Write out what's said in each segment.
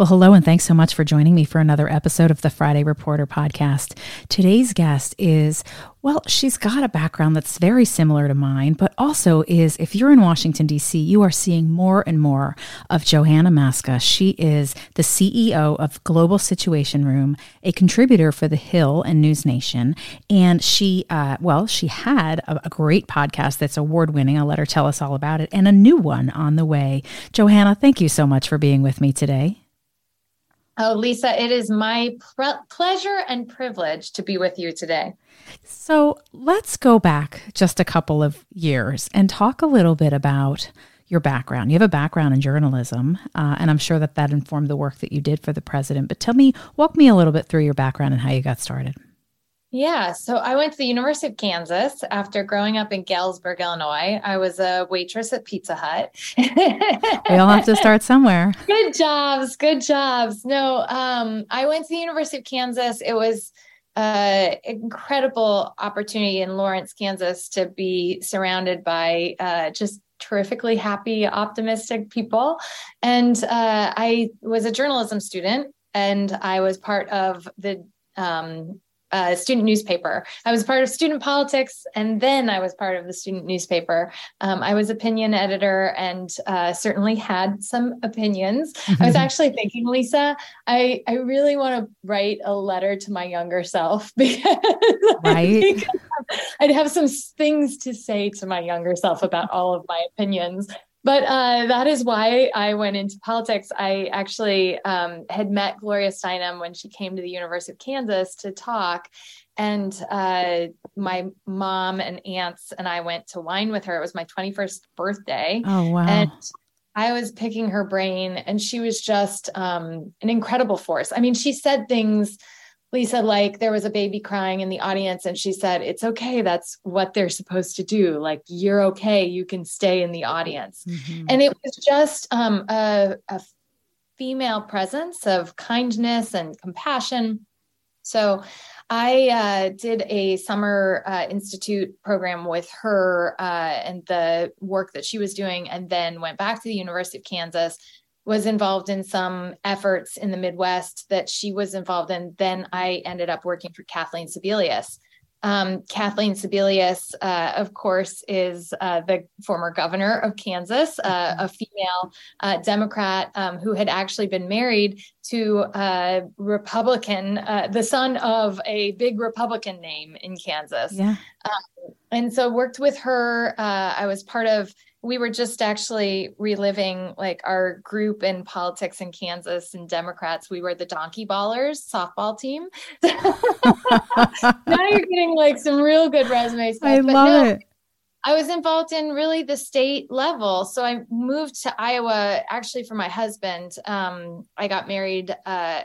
Well, hello, and thanks so much for joining me for another episode of the Friday Reporter podcast. Today's guest is, well, she's got a background that's very similar to mine, but also is, if you're in Washington, D.C., you are seeing more and more of Johanna Maska. She is the CEO of Global Situation Room, a contributor for The Hill and News Nation. And she, uh, well, she had a, a great podcast that's award winning. I'll let her tell us all about it, and a new one on the way. Johanna, thank you so much for being with me today. Oh, Lisa, it is my pleasure and privilege to be with you today. So let's go back just a couple of years and talk a little bit about your background. You have a background in journalism, uh, and I'm sure that that informed the work that you did for the president. But tell me, walk me a little bit through your background and how you got started. Yeah, so I went to the University of Kansas after growing up in Galesburg, Illinois. I was a waitress at Pizza Hut. we all have to start somewhere. Good jobs, good jobs. No, um, I went to the University of Kansas. It was uh, incredible opportunity in Lawrence, Kansas, to be surrounded by uh, just terrifically happy, optimistic people. And uh, I was a journalism student, and I was part of the um, uh, student newspaper. I was part of student politics, and then I was part of the student newspaper. Um, I was opinion editor and uh, certainly had some opinions. I was actually thinking, Lisa, I, I really want to write a letter to my younger self because right. I'd have some things to say to my younger self about all of my opinions but uh, that is why I went into politics. I actually um, had met Gloria Steinem when she came to the University of Kansas to talk. And uh, my mom and aunts and I went to wine with her. It was my 21st birthday. Oh, wow. And I was picking her brain, and she was just um, an incredible force. I mean, she said things Lisa, like there was a baby crying in the audience, and she said, It's okay. That's what they're supposed to do. Like, you're okay. You can stay in the audience. Mm-hmm. And it was just um, a, a female presence of kindness and compassion. So I uh, did a summer uh, institute program with her uh, and the work that she was doing, and then went back to the University of Kansas was involved in some efforts in the Midwest that she was involved in. Then I ended up working for Kathleen Sebelius. Um, Kathleen Sebelius, uh, of course, is uh, the former governor of Kansas, uh, a female uh, Democrat um, who had actually been married to a Republican, uh, the son of a big Republican name in Kansas. Yeah. Um, and so worked with her. Uh, I was part of we were just actually reliving like our group in politics in Kansas and Democrats. We were the Donkey Ballers softball team. now you're getting like some real good resumes. I but love no, it. I was involved in really the state level. So I moved to Iowa actually for my husband. Um, I got married uh,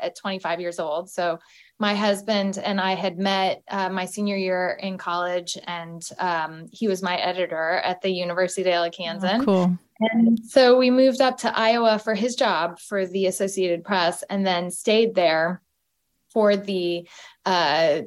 at 25 years old. So my husband and I had met uh, my senior year in college, and um, he was my editor at the University of Kansas. Oh, cool. And so we moved up to Iowa for his job for the Associated Press, and then stayed there for the. Uh,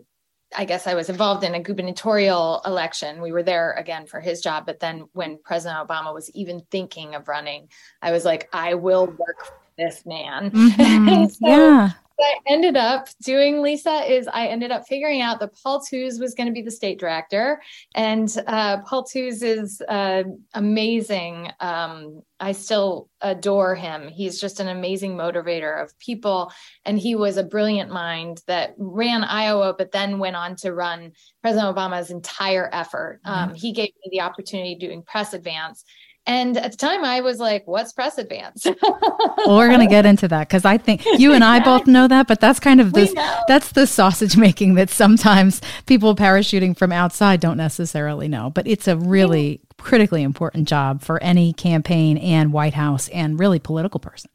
I guess I was involved in a gubernatorial election. We were there again for his job, but then when President Obama was even thinking of running, I was like, I will work for this man. Mm-hmm. so, yeah. I ended up doing, Lisa, is I ended up figuring out that Paul Tewes was going to be the state director. And uh, Paul Tewes is uh, amazing. Um, I still adore him. He's just an amazing motivator of people. And he was a brilliant mind that ran Iowa, but then went on to run President Obama's entire effort. Um, mm-hmm. He gave me the opportunity doing press advance. And at the time, I was like, what's press advance? well, we're going to get into that because I think you and I both know that, but that's kind of this that's the sausage making that sometimes people parachuting from outside don't necessarily know. But it's a really critically important job for any campaign and White House and really political person.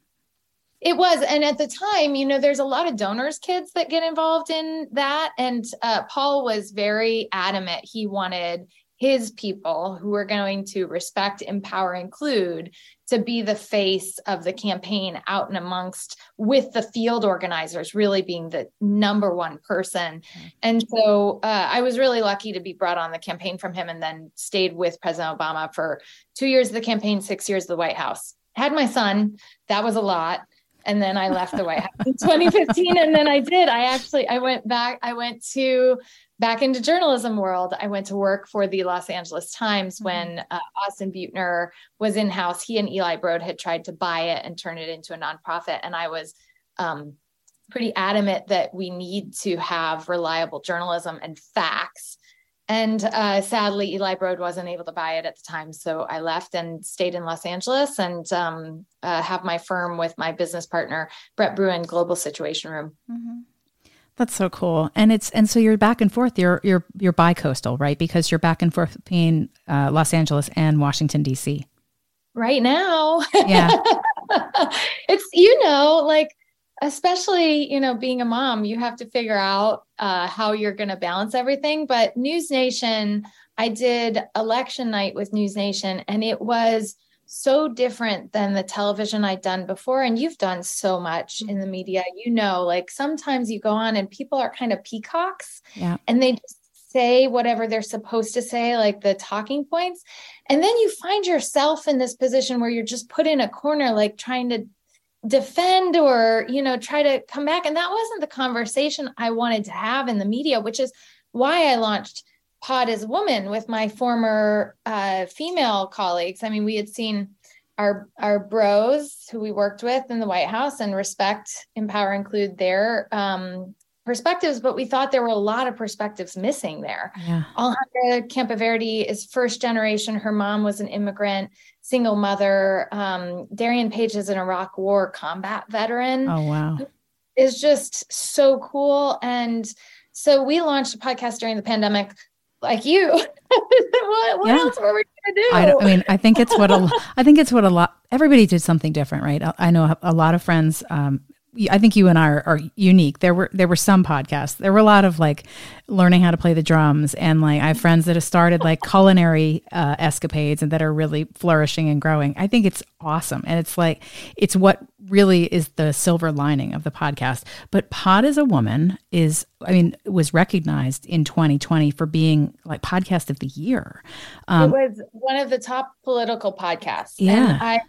It was. And at the time, you know, there's a lot of donors' kids that get involved in that. And uh, Paul was very adamant. He wanted his people who are going to respect, empower, include to be the face of the campaign out and amongst with the field organizers really being the number one person. Mm-hmm. And so uh, I was really lucky to be brought on the campaign from him and then stayed with President Obama for two years of the campaign, six years of the White House. Had my son, that was a lot and then I left the White House in 2015. And then I did. I actually I went back. I went to back into journalism world. I went to work for the Los Angeles Times mm-hmm. when uh, Austin Beutner was in house. He and Eli Broad had tried to buy it and turn it into a nonprofit, and I was. Um, pretty adamant that we need to have reliable journalism and facts and uh, sadly, Eli Broad wasn't able to buy it at the time. So I left and stayed in Los Angeles and um, uh, have my firm with my business partner, Brett Bruen, Global Situation Room. Mm-hmm. That's so cool. And it's and so you're back and forth. You're you're you're bi-coastal, right? Because you're back and forth between uh, Los Angeles and Washington D.C. Right now, yeah. it's you know like especially you know being a mom you have to figure out uh, how you're going to balance everything but news nation i did election night with news nation and it was so different than the television i'd done before and you've done so much in the mm-hmm. media you know like sometimes you go on and people are kind of peacocks yeah. and they just say whatever they're supposed to say like the talking points and then you find yourself in this position where you're just put in a corner like trying to defend or you know try to come back and that wasn't the conversation i wanted to have in the media which is why i launched pod is a woman with my former uh, female colleagues i mean we had seen our our bros who we worked with in the white house and respect empower include their um, perspectives, but we thought there were a lot of perspectives missing there. Yeah. Alejandra Campoverde is first generation. Her mom was an immigrant, single mother. Um, Darienne Page is an Iraq War combat veteran. Oh wow. Is just so cool. And so we launched a podcast during the pandemic like you. what, what yeah. else were we going to do? I, I, mean, I think it's what a, I think it's what a lot. Everybody did something different, right? I, I know a lot of friends um, I think you and I are, are, unique. There were there were some podcasts. There were a lot of like learning how to play the drums, and like I have friends that have started like culinary uh, escapades and that are really flourishing and growing. I think it's awesome, and it's like it's what really is the silver lining of the podcast. But Pod is a Woman is, I mean, was recognized in 2020 for being like podcast of the year. Um, it was one of the top political podcasts. Yeah, and I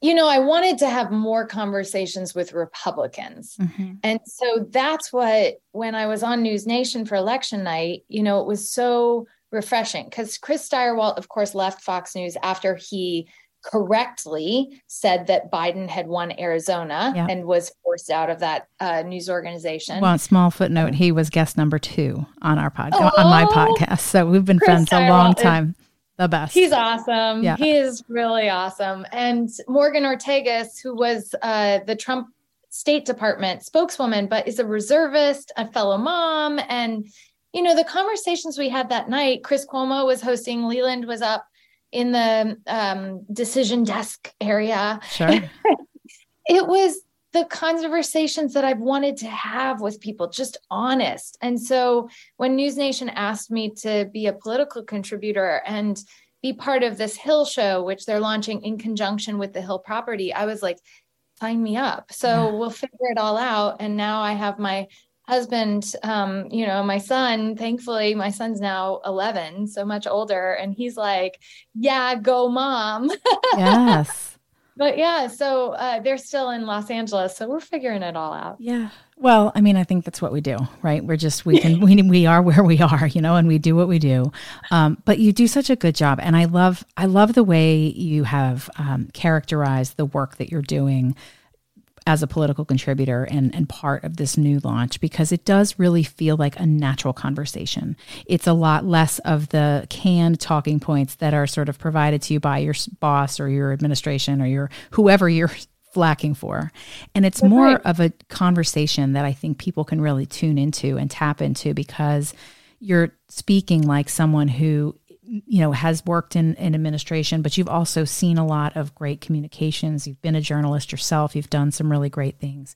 you know, I wanted to have more conversations with Republicans. Mm-hmm. And so that's what, when I was on News Nation for election night, you know, it was so refreshing because Chris Stirewalt, of course, left Fox News after he correctly said that Biden had won Arizona and was forced out of that uh, news organization. Well, small footnote, he was guest number two on our podcast, oh, on my oh, podcast. So we've been Chris friends a long time. Is- the best. He's awesome. Yeah. He is really awesome. And Morgan Ortagus, who was uh, the Trump State Department spokeswoman, but is a reservist, a fellow mom. And, you know, the conversations we had that night, Chris Cuomo was hosting, Leland was up in the um, decision desk area. Sure. it was the conversations that I've wanted to have with people, just honest. And so when News Nation asked me to be a political contributor and be part of this Hill show, which they're launching in conjunction with the Hill property, I was like, sign me up. So yeah. we'll figure it all out. And now I have my husband, um, you know, my son, thankfully, my son's now 11, so much older. And he's like, yeah, go mom. yes but yeah, so uh, they're still in Los Angeles, so we're figuring it all out. Yeah. Well, I mean, I think that's what we do, right? We're just we can we we are where we are, you know, and we do what we do. Um, but you do such a good job, and I love I love the way you have um, characterized the work that you're doing as a political contributor and, and part of this new launch because it does really feel like a natural conversation. It's a lot less of the canned talking points that are sort of provided to you by your boss or your administration or your whoever you're flacking for. And it's That's more right. of a conversation that I think people can really tune into and tap into because you're speaking like someone who you know has worked in, in administration but you've also seen a lot of great communications you've been a journalist yourself you've done some really great things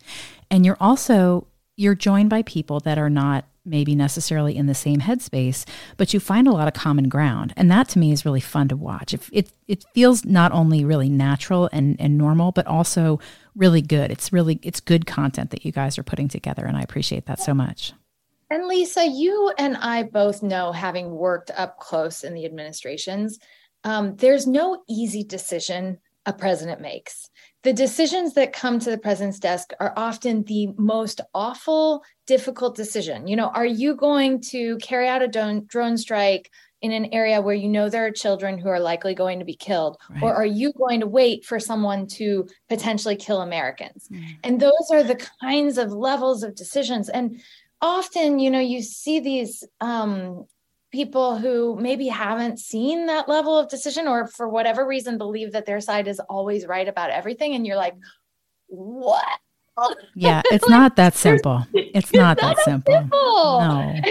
and you're also you're joined by people that are not maybe necessarily in the same headspace, but you find a lot of common ground. And that to me is really fun to watch. It, it, it feels not only really natural and, and normal, but also really good. It's really, it's good content that you guys are putting together. And I appreciate that so much. And Lisa, you and I both know, having worked up close in the administrations, um, there's no easy decision a president makes the decisions that come to the president's desk are often the most awful, difficult decision. You know, are you going to carry out a drone, drone strike in an area where you know there are children who are likely going to be killed? Right. Or are you going to wait for someone to potentially kill Americans? Mm. And those are the kinds of levels of decisions. And often, you know, you see these um, people who maybe haven't seen that level of decision or for whatever reason believe that their side is always right about everything and you're like what? Yeah it's like, not that simple. It's not that simple, simple. no.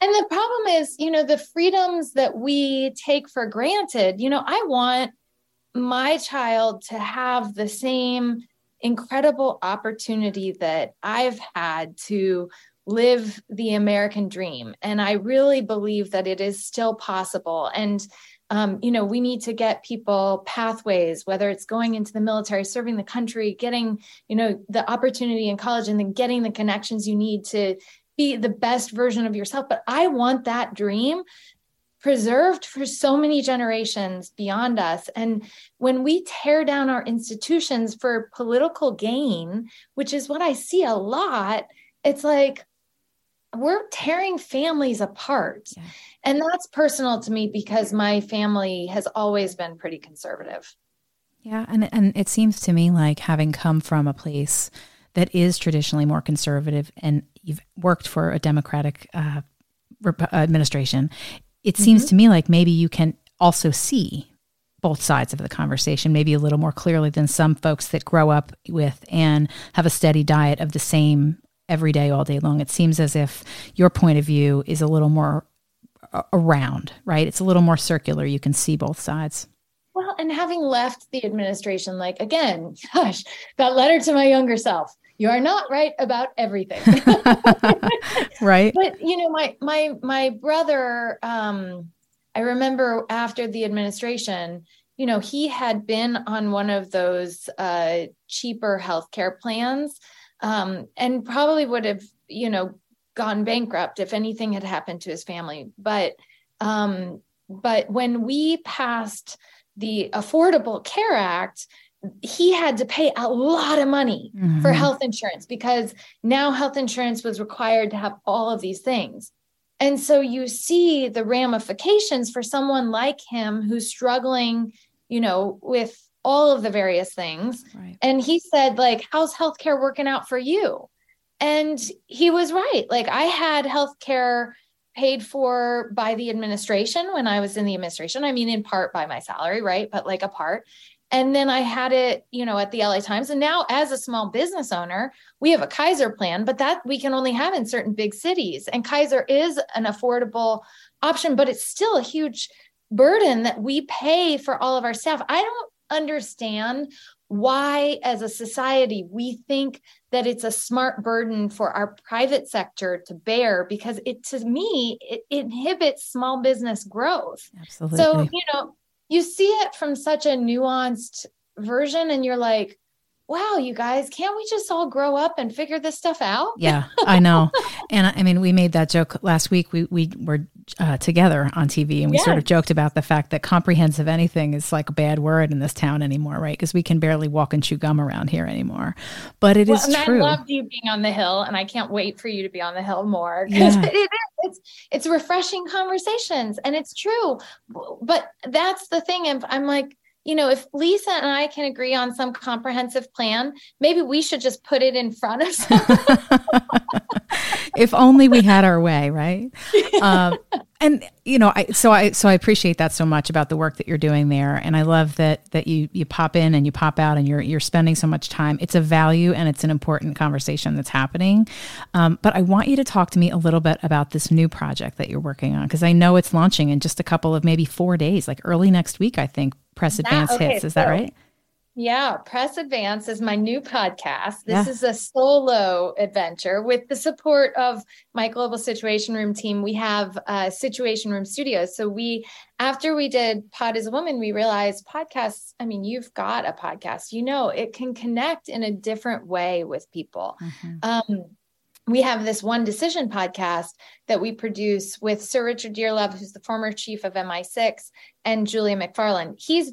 And the problem is you know the freedoms that we take for granted you know i want my child to have the same incredible opportunity that i've had to live the American dream. And I really believe that it is still possible. And um, you know, we need to get people pathways, whether it's going into the military, serving the country, getting, you know, the opportunity in college, and then getting the connections you need to be the best version of yourself. But I want that dream preserved for so many generations beyond us. And when we tear down our institutions for political gain, which is what I see a lot, it's like, we're tearing families apart. Yeah. And that's personal to me because my family has always been pretty conservative. Yeah, and and it seems to me like having come from a place that is traditionally more conservative and you've worked for a democratic uh, administration, it mm-hmm. seems to me like maybe you can also see both sides of the conversation, maybe a little more clearly than some folks that grow up with and have a steady diet of the same every day, all day long. It seems as if your point of view is a little more around, right? It's a little more circular. You can see both sides. Well, and having left the administration, like again, gosh, that letter to my younger self. You are not right about everything. right. But you know, my my my brother, um, I remember after the administration, you know, he had been on one of those uh, cheaper healthcare plans um, and probably would have, you know, gone bankrupt if anything had happened to his family. But um, but when we passed the Affordable Care Act, he had to pay a lot of money mm-hmm. for health insurance because now health insurance was required to have all of these things. And so you see the ramifications for someone like him who's struggling, you know, with all of the various things. Right. And he said, like, how's healthcare working out for you? And he was right. Like, I had healthcare paid for by the administration when I was in the administration. I mean, in part by my salary, right? But like a part. And then I had it, you know, at the LA Times. And now, as a small business owner, we have a Kaiser plan, but that we can only have in certain big cities. And Kaiser is an affordable option, but it's still a huge burden that we pay for all of our staff. I don't understand why, as a society, we think that it's a smart burden for our private sector to bear because it, to me, it, inhibits small business growth. Absolutely. So, you know, you see it from such a nuanced version, and you're like, wow, you guys, can't we just all grow up and figure this stuff out? Yeah, I know. and I mean, we made that joke last week. We we were uh, together on TV, and we sort of joked about the fact that comprehensive anything is like a bad word in this town anymore, right? Because we can barely walk and chew gum around here anymore. But it well, is true. I loved you being on the hill, and I can't wait for you to be on the hill more because yeah. it is. It's it's refreshing conversations, and it's true. But that's the thing. And I'm like you know, if Lisa and I can agree on some comprehensive plan, maybe we should just put it in front of if only we had our way, right? Um, and you know, I so I so I appreciate that so much about the work that you're doing there, and I love that that you you pop in and you pop out, and you're you're spending so much time. It's a value and it's an important conversation that's happening. Um, but I want you to talk to me a little bit about this new project that you're working on because I know it's launching in just a couple of maybe four days, like early next week, I think. Press Advance okay, hits. Is so, that right? Yeah, Press Advance is my new podcast. This yeah. is a solo adventure with the support of my global situation room team. We have uh, Situation Room Studios. So we, after we did Pod is a Woman, we realized podcasts. I mean, you've got a podcast. You know, it can connect in a different way with people. Mm-hmm. Um, we have this one decision podcast that we produce with Sir Richard Dearlove, who's the former chief of MI6, and Julia Macfarlane. He's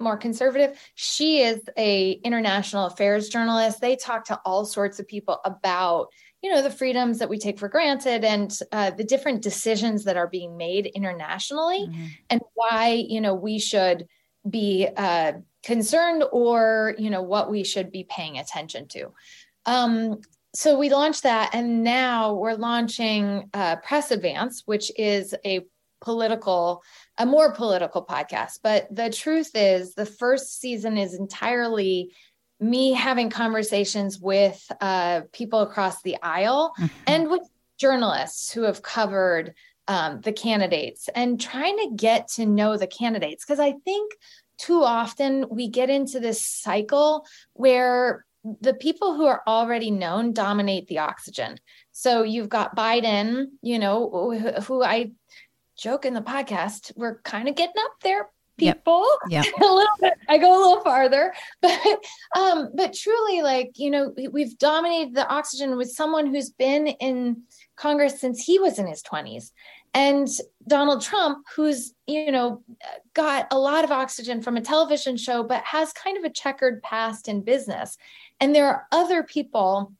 more conservative. She is a international affairs journalist. They talk to all sorts of people about you know the freedoms that we take for granted and uh, the different decisions that are being made internationally mm-hmm. and why you know we should be uh, concerned or you know what we should be paying attention to. Um, so we launched that and now we're launching uh, press advance which is a political a more political podcast but the truth is the first season is entirely me having conversations with uh, people across the aisle mm-hmm. and with journalists who have covered um, the candidates and trying to get to know the candidates because i think too often we get into this cycle where the people who are already known dominate the oxygen so you've got biden you know who i joke in the podcast, we're kind of getting up there, people. Yeah. Yep. a little bit. I go a little farther, but um, but truly, like you know, we've dominated the oxygen with someone who's been in Congress since he was in his twenties, and Donald Trump, who's you know got a lot of oxygen from a television show, but has kind of a checkered past in business, and there are other people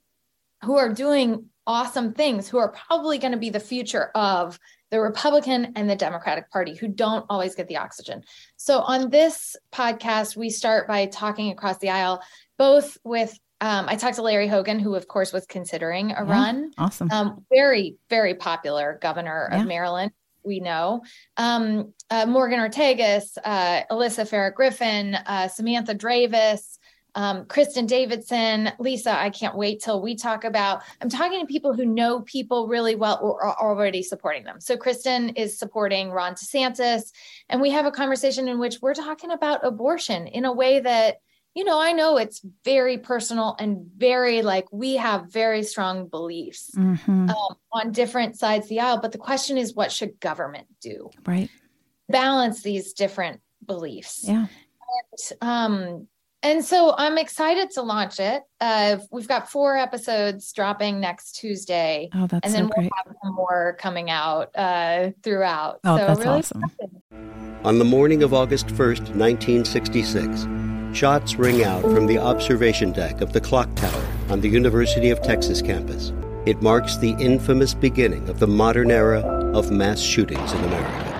who are doing awesome things who are probably going to be the future of the Republican and the Democratic Party who don't always get the oxygen. So on this podcast, we start by talking across the aisle, both with um, I talked to Larry Hogan, who of course was considering a yeah, run. Awesome. Um, very, very popular governor yeah. of Maryland. We know um, uh, Morgan Ortagus, uh, Alyssa Farah Griffin, uh, Samantha Dravis, um, Kristen Davison, Lisa, I can't wait till we talk about. I'm talking to people who know people really well or are already supporting them. So Kristen is supporting Ron DeSantis, and we have a conversation in which we're talking about abortion in a way that, you know, I know it's very personal and very like we have very strong beliefs mm-hmm. um, on different sides of the aisle. But the question is, what should government do? Right. Balance these different beliefs. Yeah. And, um, and so I'm excited to launch it. Uh, we've got four episodes dropping next Tuesday. Oh, that's and then so we'll have more coming out uh, throughout. Oh, so that's really awesome. Excited. On the morning of August 1st, 1966, shots ring out from the observation deck of the clock tower on the University of Texas campus. It marks the infamous beginning of the modern era of mass shootings in America.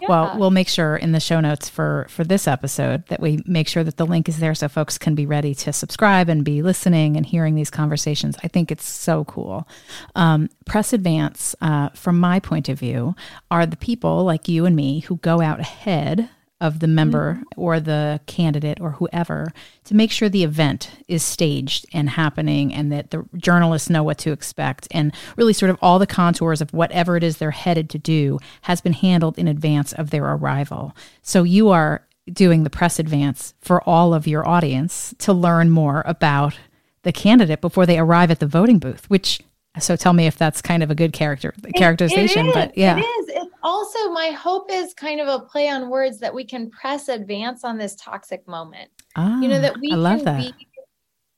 Yeah. Well, we'll make sure in the show notes for for this episode that we make sure that the link is there so folks can be ready to subscribe and be listening and hearing these conversations. I think it's so cool. Um, Press Advance, uh, from my point of view, are the people like you and me who go out ahead of the member mm-hmm. or the candidate or whoever to make sure the event is staged and happening and that the journalists know what to expect and really sort of all the contours of whatever it is they're headed to do has been handled in advance of their arrival. So you are doing the press advance for all of your audience to learn more about the candidate before they arrive at the voting booth, which so tell me if that's kind of a good character characterization, but yeah. It is. Also my hope is kind of a play on words that we can press advance on this toxic moment. Ah, you know that we I love that. be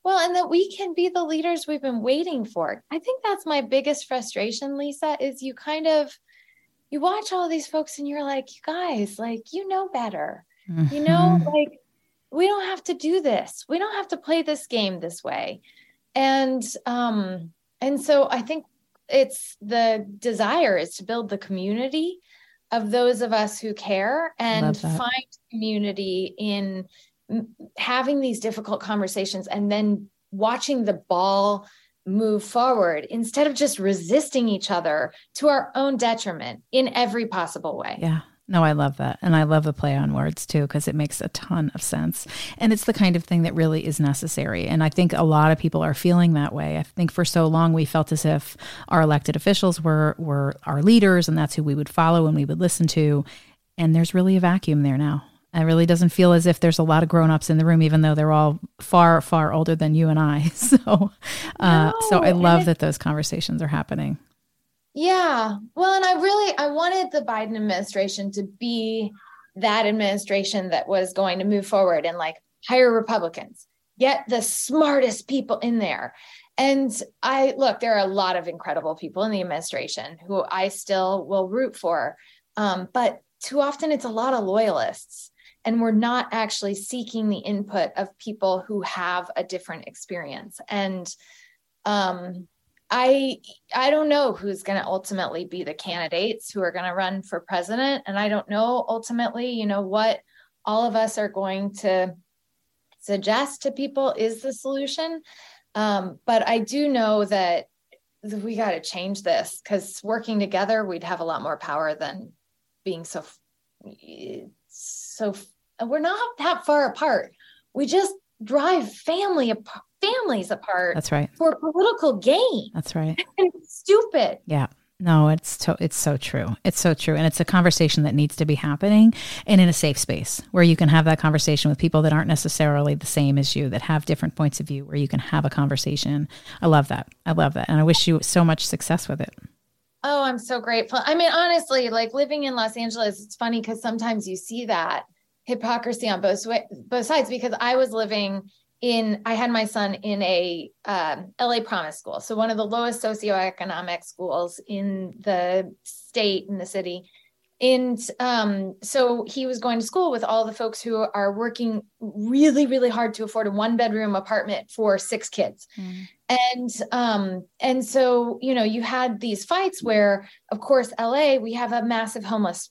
well, and that we can be the leaders we've been waiting for. I think that's my biggest frustration, Lisa, is you kind of you watch all these folks and you're like, you guys, like you know better. Mm-hmm. You know, like we don't have to do this. We don't have to play this game this way. And um and so I think it's the desire is to build the community of those of us who care and find community in having these difficult conversations and then watching the ball move forward instead of just resisting each other to our own detriment in every possible way. Yeah. No, I love that. And I love the play on words too, because it makes a ton of sense. And it's the kind of thing that really is necessary. And I think a lot of people are feeling that way. I think for so long we felt as if our elected officials were were our leaders and that's who we would follow and we would listen to. And there's really a vacuum there now. It really doesn't feel as if there's a lot of grown-ups in the room, even though they're all far, far older than you and I. So, uh, no, so I love that those conversations are happening. Yeah. Well, and I really I wanted the Biden administration to be that administration that was going to move forward and like hire Republicans, get the smartest people in there. And I look, there are a lot of incredible people in the administration who I still will root for. Um, but too often it's a lot of loyalists and we're not actually seeking the input of people who have a different experience and um, i i don't know who's going to ultimately be the candidates who are going to run for president and i don't know ultimately you know what all of us are going to suggest to people is the solution um, but i do know that we got to change this because working together we'd have a lot more power than being so so we're not that far apart. We just drive family apart, families apart. That's right. For political gain. That's right. And it's stupid. Yeah. No, it's to, it's so true. It's so true, and it's a conversation that needs to be happening, and in a safe space where you can have that conversation with people that aren't necessarily the same as you, that have different points of view, where you can have a conversation. I love that. I love that, and I wish you so much success with it. Oh, I'm so grateful. I mean, honestly, like living in Los Angeles, it's funny because sometimes you see that hypocrisy on both both sides. Because I was living in, I had my son in a um, LA Promise school, so one of the lowest socioeconomic schools in the state in the city, and um, so he was going to school with all the folks who are working really really hard to afford a one bedroom apartment for six kids. Mm. and um, and so you know you had these fights where of course la we have a massive homeless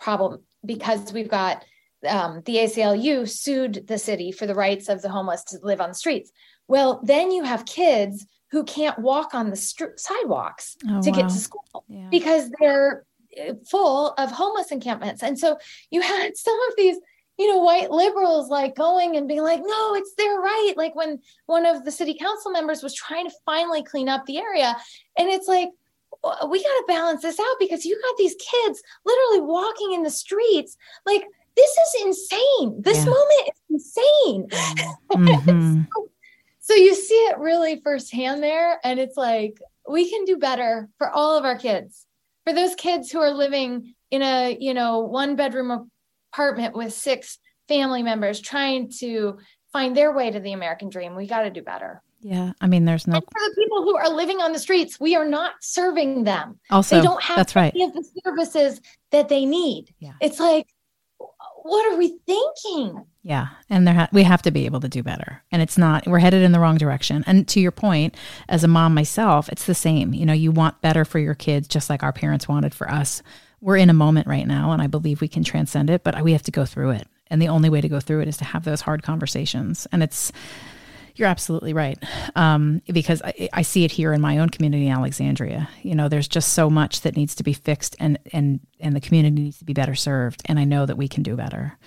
problem because we've got um, the aclu sued the city for the rights of the homeless to live on the streets well then you have kids who can't walk on the st- sidewalks oh, to wow. get to school yeah. because they're full of homeless encampments. And so you had some of these, you know, white liberals like going and being like, no, it's their right. Like when one of the city council members was trying to finally clean up the area. And it's like, we got to balance this out because you got these kids literally walking in the streets. Like, this is insane. This yeah. moment is insane. Mm-hmm. so, so you see it really firsthand there. And it's like, we can do better for all of our kids for those kids who are living in a you know one bedroom apartment with six family members trying to find their way to the american dream we got to do better yeah i mean there's no and for the people who are living on the streets we are not serving them also they don't have that's right of the services that they need yeah it's like what are we thinking yeah, and there ha- we have to be able to do better. And it's not we're headed in the wrong direction. And to your point, as a mom myself, it's the same. You know, you want better for your kids just like our parents wanted for us. We're in a moment right now and I believe we can transcend it, but we have to go through it. And the only way to go through it is to have those hard conversations. And it's you're absolutely right. Um, because I, I, see it here in my own community in Alexandria. You know, there's just so much that needs to be fixed and, and, and the community needs to be better served. And I know that we can do better.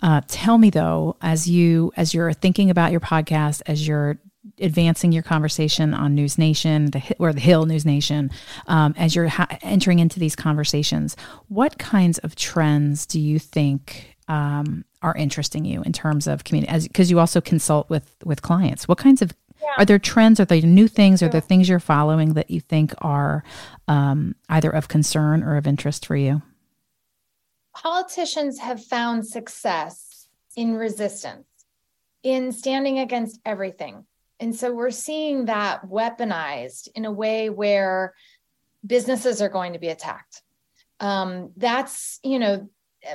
Uh, tell me though, as you, as you're thinking about your podcast, as you're advancing your conversation on News Nation, the or the Hill News Nation, um, as you're ha- entering into these conversations, what kinds of trends do you think um, are interesting you in terms of community as because you also consult with with clients. What kinds of yeah. are there trends? Are there new things? Are there things you're following that you think are um, either of concern or of interest for you? Politicians have found success in resistance in standing against everything. And so we're seeing that weaponized in a way where businesses are going to be attacked. Um, that's you know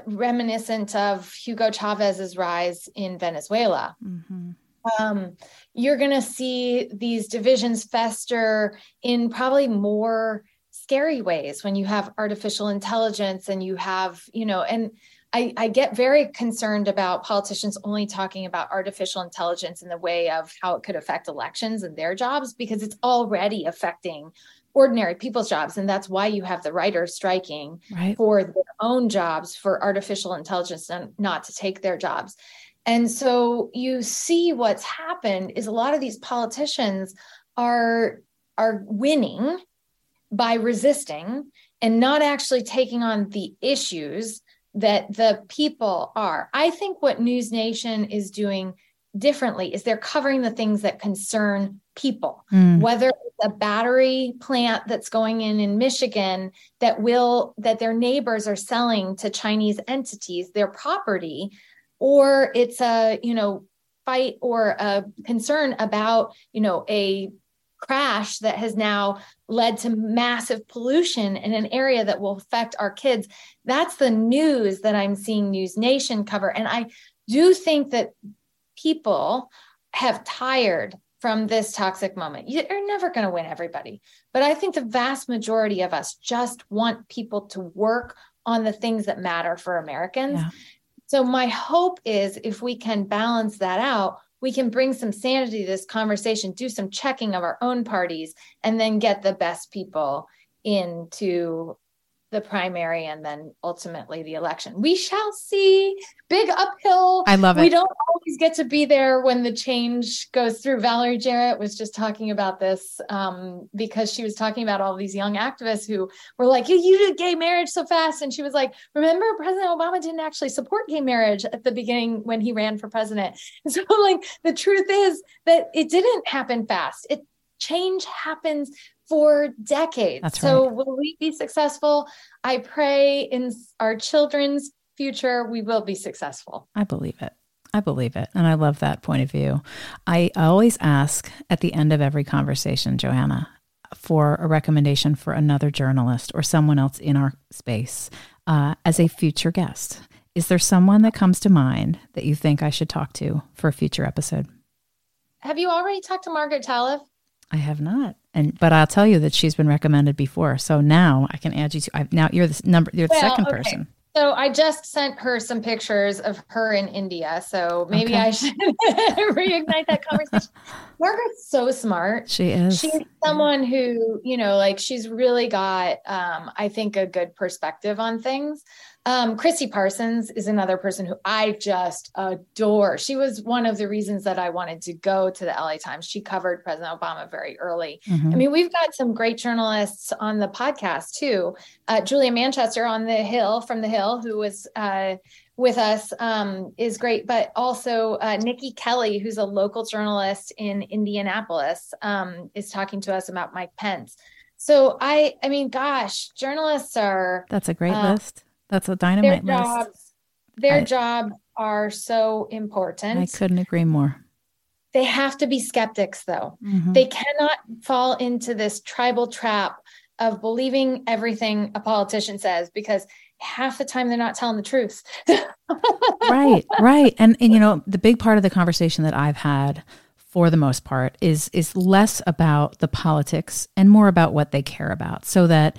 reminiscent of Hugo Chavez's rise in Venezuela. Mm-hmm. Um, you're going to see these divisions fester in probably more scary ways when you have artificial intelligence and you have, you know, and I, I, get very concerned about politicians only talking about artificial intelligence in the way of how it could affect elections and their jobs because it's already affecting ordinary people's jobs and that's why you have the writers striking right. for their own jobs for artificial intelligence and not to take their jobs and so you see what's happened is a lot of these politicians are are winning by resisting and not actually taking on the issues that the people are. I think what News Nation is doing differently is they're covering the things that concern people mm. whether it's a battery plant that's going in in michigan that will that their neighbors are selling to chinese entities their property or it's a you know fight or a concern about you know a crash that has now led to massive pollution in an area that will affect our kids. That's the news that I'm seeing News Nation cover. And I do think that people have tired from this toxic moment. You're never going to win everybody. But I think the vast majority of us just want people to work on the things that matter for Americans. Yeah. So my hope is if we can balance that out, we can bring some sanity to this conversation, do some checking of our own parties, and then get the best people into the primary and then ultimately the election. We shall see. Big uphill. I love it. We don't always get to be there when the change goes through. Valerie Jarrett was just talking about this um, because she was talking about all these young activists who were like, "You did gay marriage so fast," and she was like, "Remember, President Obama didn't actually support gay marriage at the beginning when he ran for president." And so, like, the truth is that it didn't happen fast. It change happens for decades. That's so right. will we be successful? I pray in our children's future we will be successful. I believe it. I believe it. And I love that point of view. I always ask at the end of every conversation, Johanna, for a recommendation for another journalist or someone else in our space uh, as a future guest. Is there someone that comes to mind that you think I should talk to for a future episode? Have you already talked to Margaret Talev? I have not. And but I'll tell you that she's been recommended before. So now I can add you to I, now you're the number you're the well, second okay. person. So I just sent her some pictures of her in India. So maybe okay. I should reignite that conversation. Margaret's so smart. She is. She's someone who, you know, like she's really got um, I think a good perspective on things. Um, Christi Parsons is another person who I just adore. She was one of the reasons that I wanted to go to the LA Times. She covered President Obama very early. Mm-hmm. I mean, we've got some great journalists on the podcast too. Uh, Julia Manchester on the Hill from the Hill, who was uh, with us, um, is great. But also uh, Niki Kelly, who's a local journalist in Indianapolis, um, is talking to us about Mike Pence. So I, I mean, gosh, journalists are. That's a great uh, list that's a dynamite their jobs, list. Their I, jobs are so important. I couldn't agree more. They have to be skeptics, though. Mm-hmm. They cannot fall into this tribal trap of believing everything a politician says because half the time they're not telling the truth. right, right. And and you know, the big part of the conversation that I've had for the most part is is less about the politics and more about what they care about so that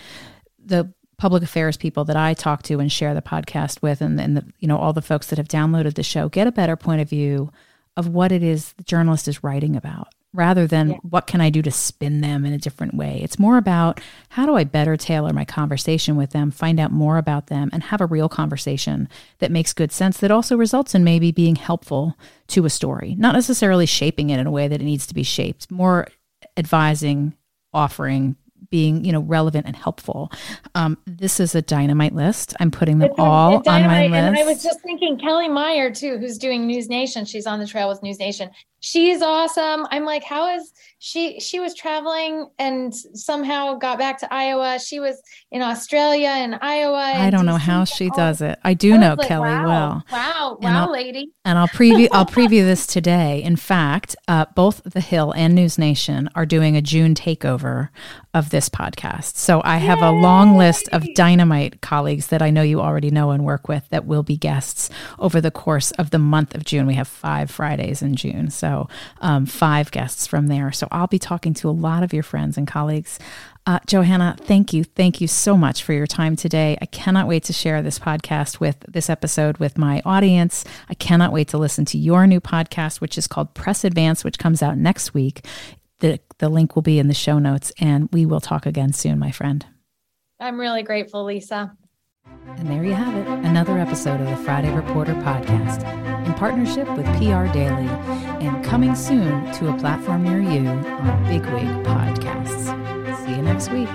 the public affairs people that I talk to and share the podcast with, and, and the, you know all the folks that have downloaded the show get a better point of view of what it is the journalist is writing about, rather than yeah. what can I do to spin them in a different way. It's more about how do I better tailor my conversation with them, find out more about them, and have a real conversation that makes good sense. That also results in maybe being helpful to a story, not necessarily shaping it in a way that it needs to be shaped. More advising, offering, being you know relevant and helpful. Um, this is a dynamite list. I'm putting them all on my list. And I was just thinking Kellie Meyer too, who's doing News Nation. She's on the trail with News Nation. She's awesome. I'm like, how is she? She was traveling and somehow got back to Iowa. She was in Australia and Iowa. I don't know how she does it. I do I know like, Kelly wow, well. Wow, wow, lady. And I'll preview. I'll preview this today. In fact, uh, both The Hill and News Nation are doing a June takeover of this podcast. So I have Yay! a long list of dynamite colleagues that I know you already know and work with that will be guests over the course of the month of June. We have five Fridays in June. So um, five guests from there. So I'll be talking to a lot of your friends and colleagues. Uh, Johanna, thank you. Thank you so much for your time today. I cannot wait to share this podcast with this episode with my audience. I cannot wait to listen to your new podcast, which is called Press Advance, which comes out next week. The, the link will be in the show notes, and we will talk again soon, my friend. I'm really grateful, Lisa. And there you have it, another episode of the Friday Reporter podcast in partnership with PR Daily and coming soon to a platform near you on Bigwig Podcasts. See you next week.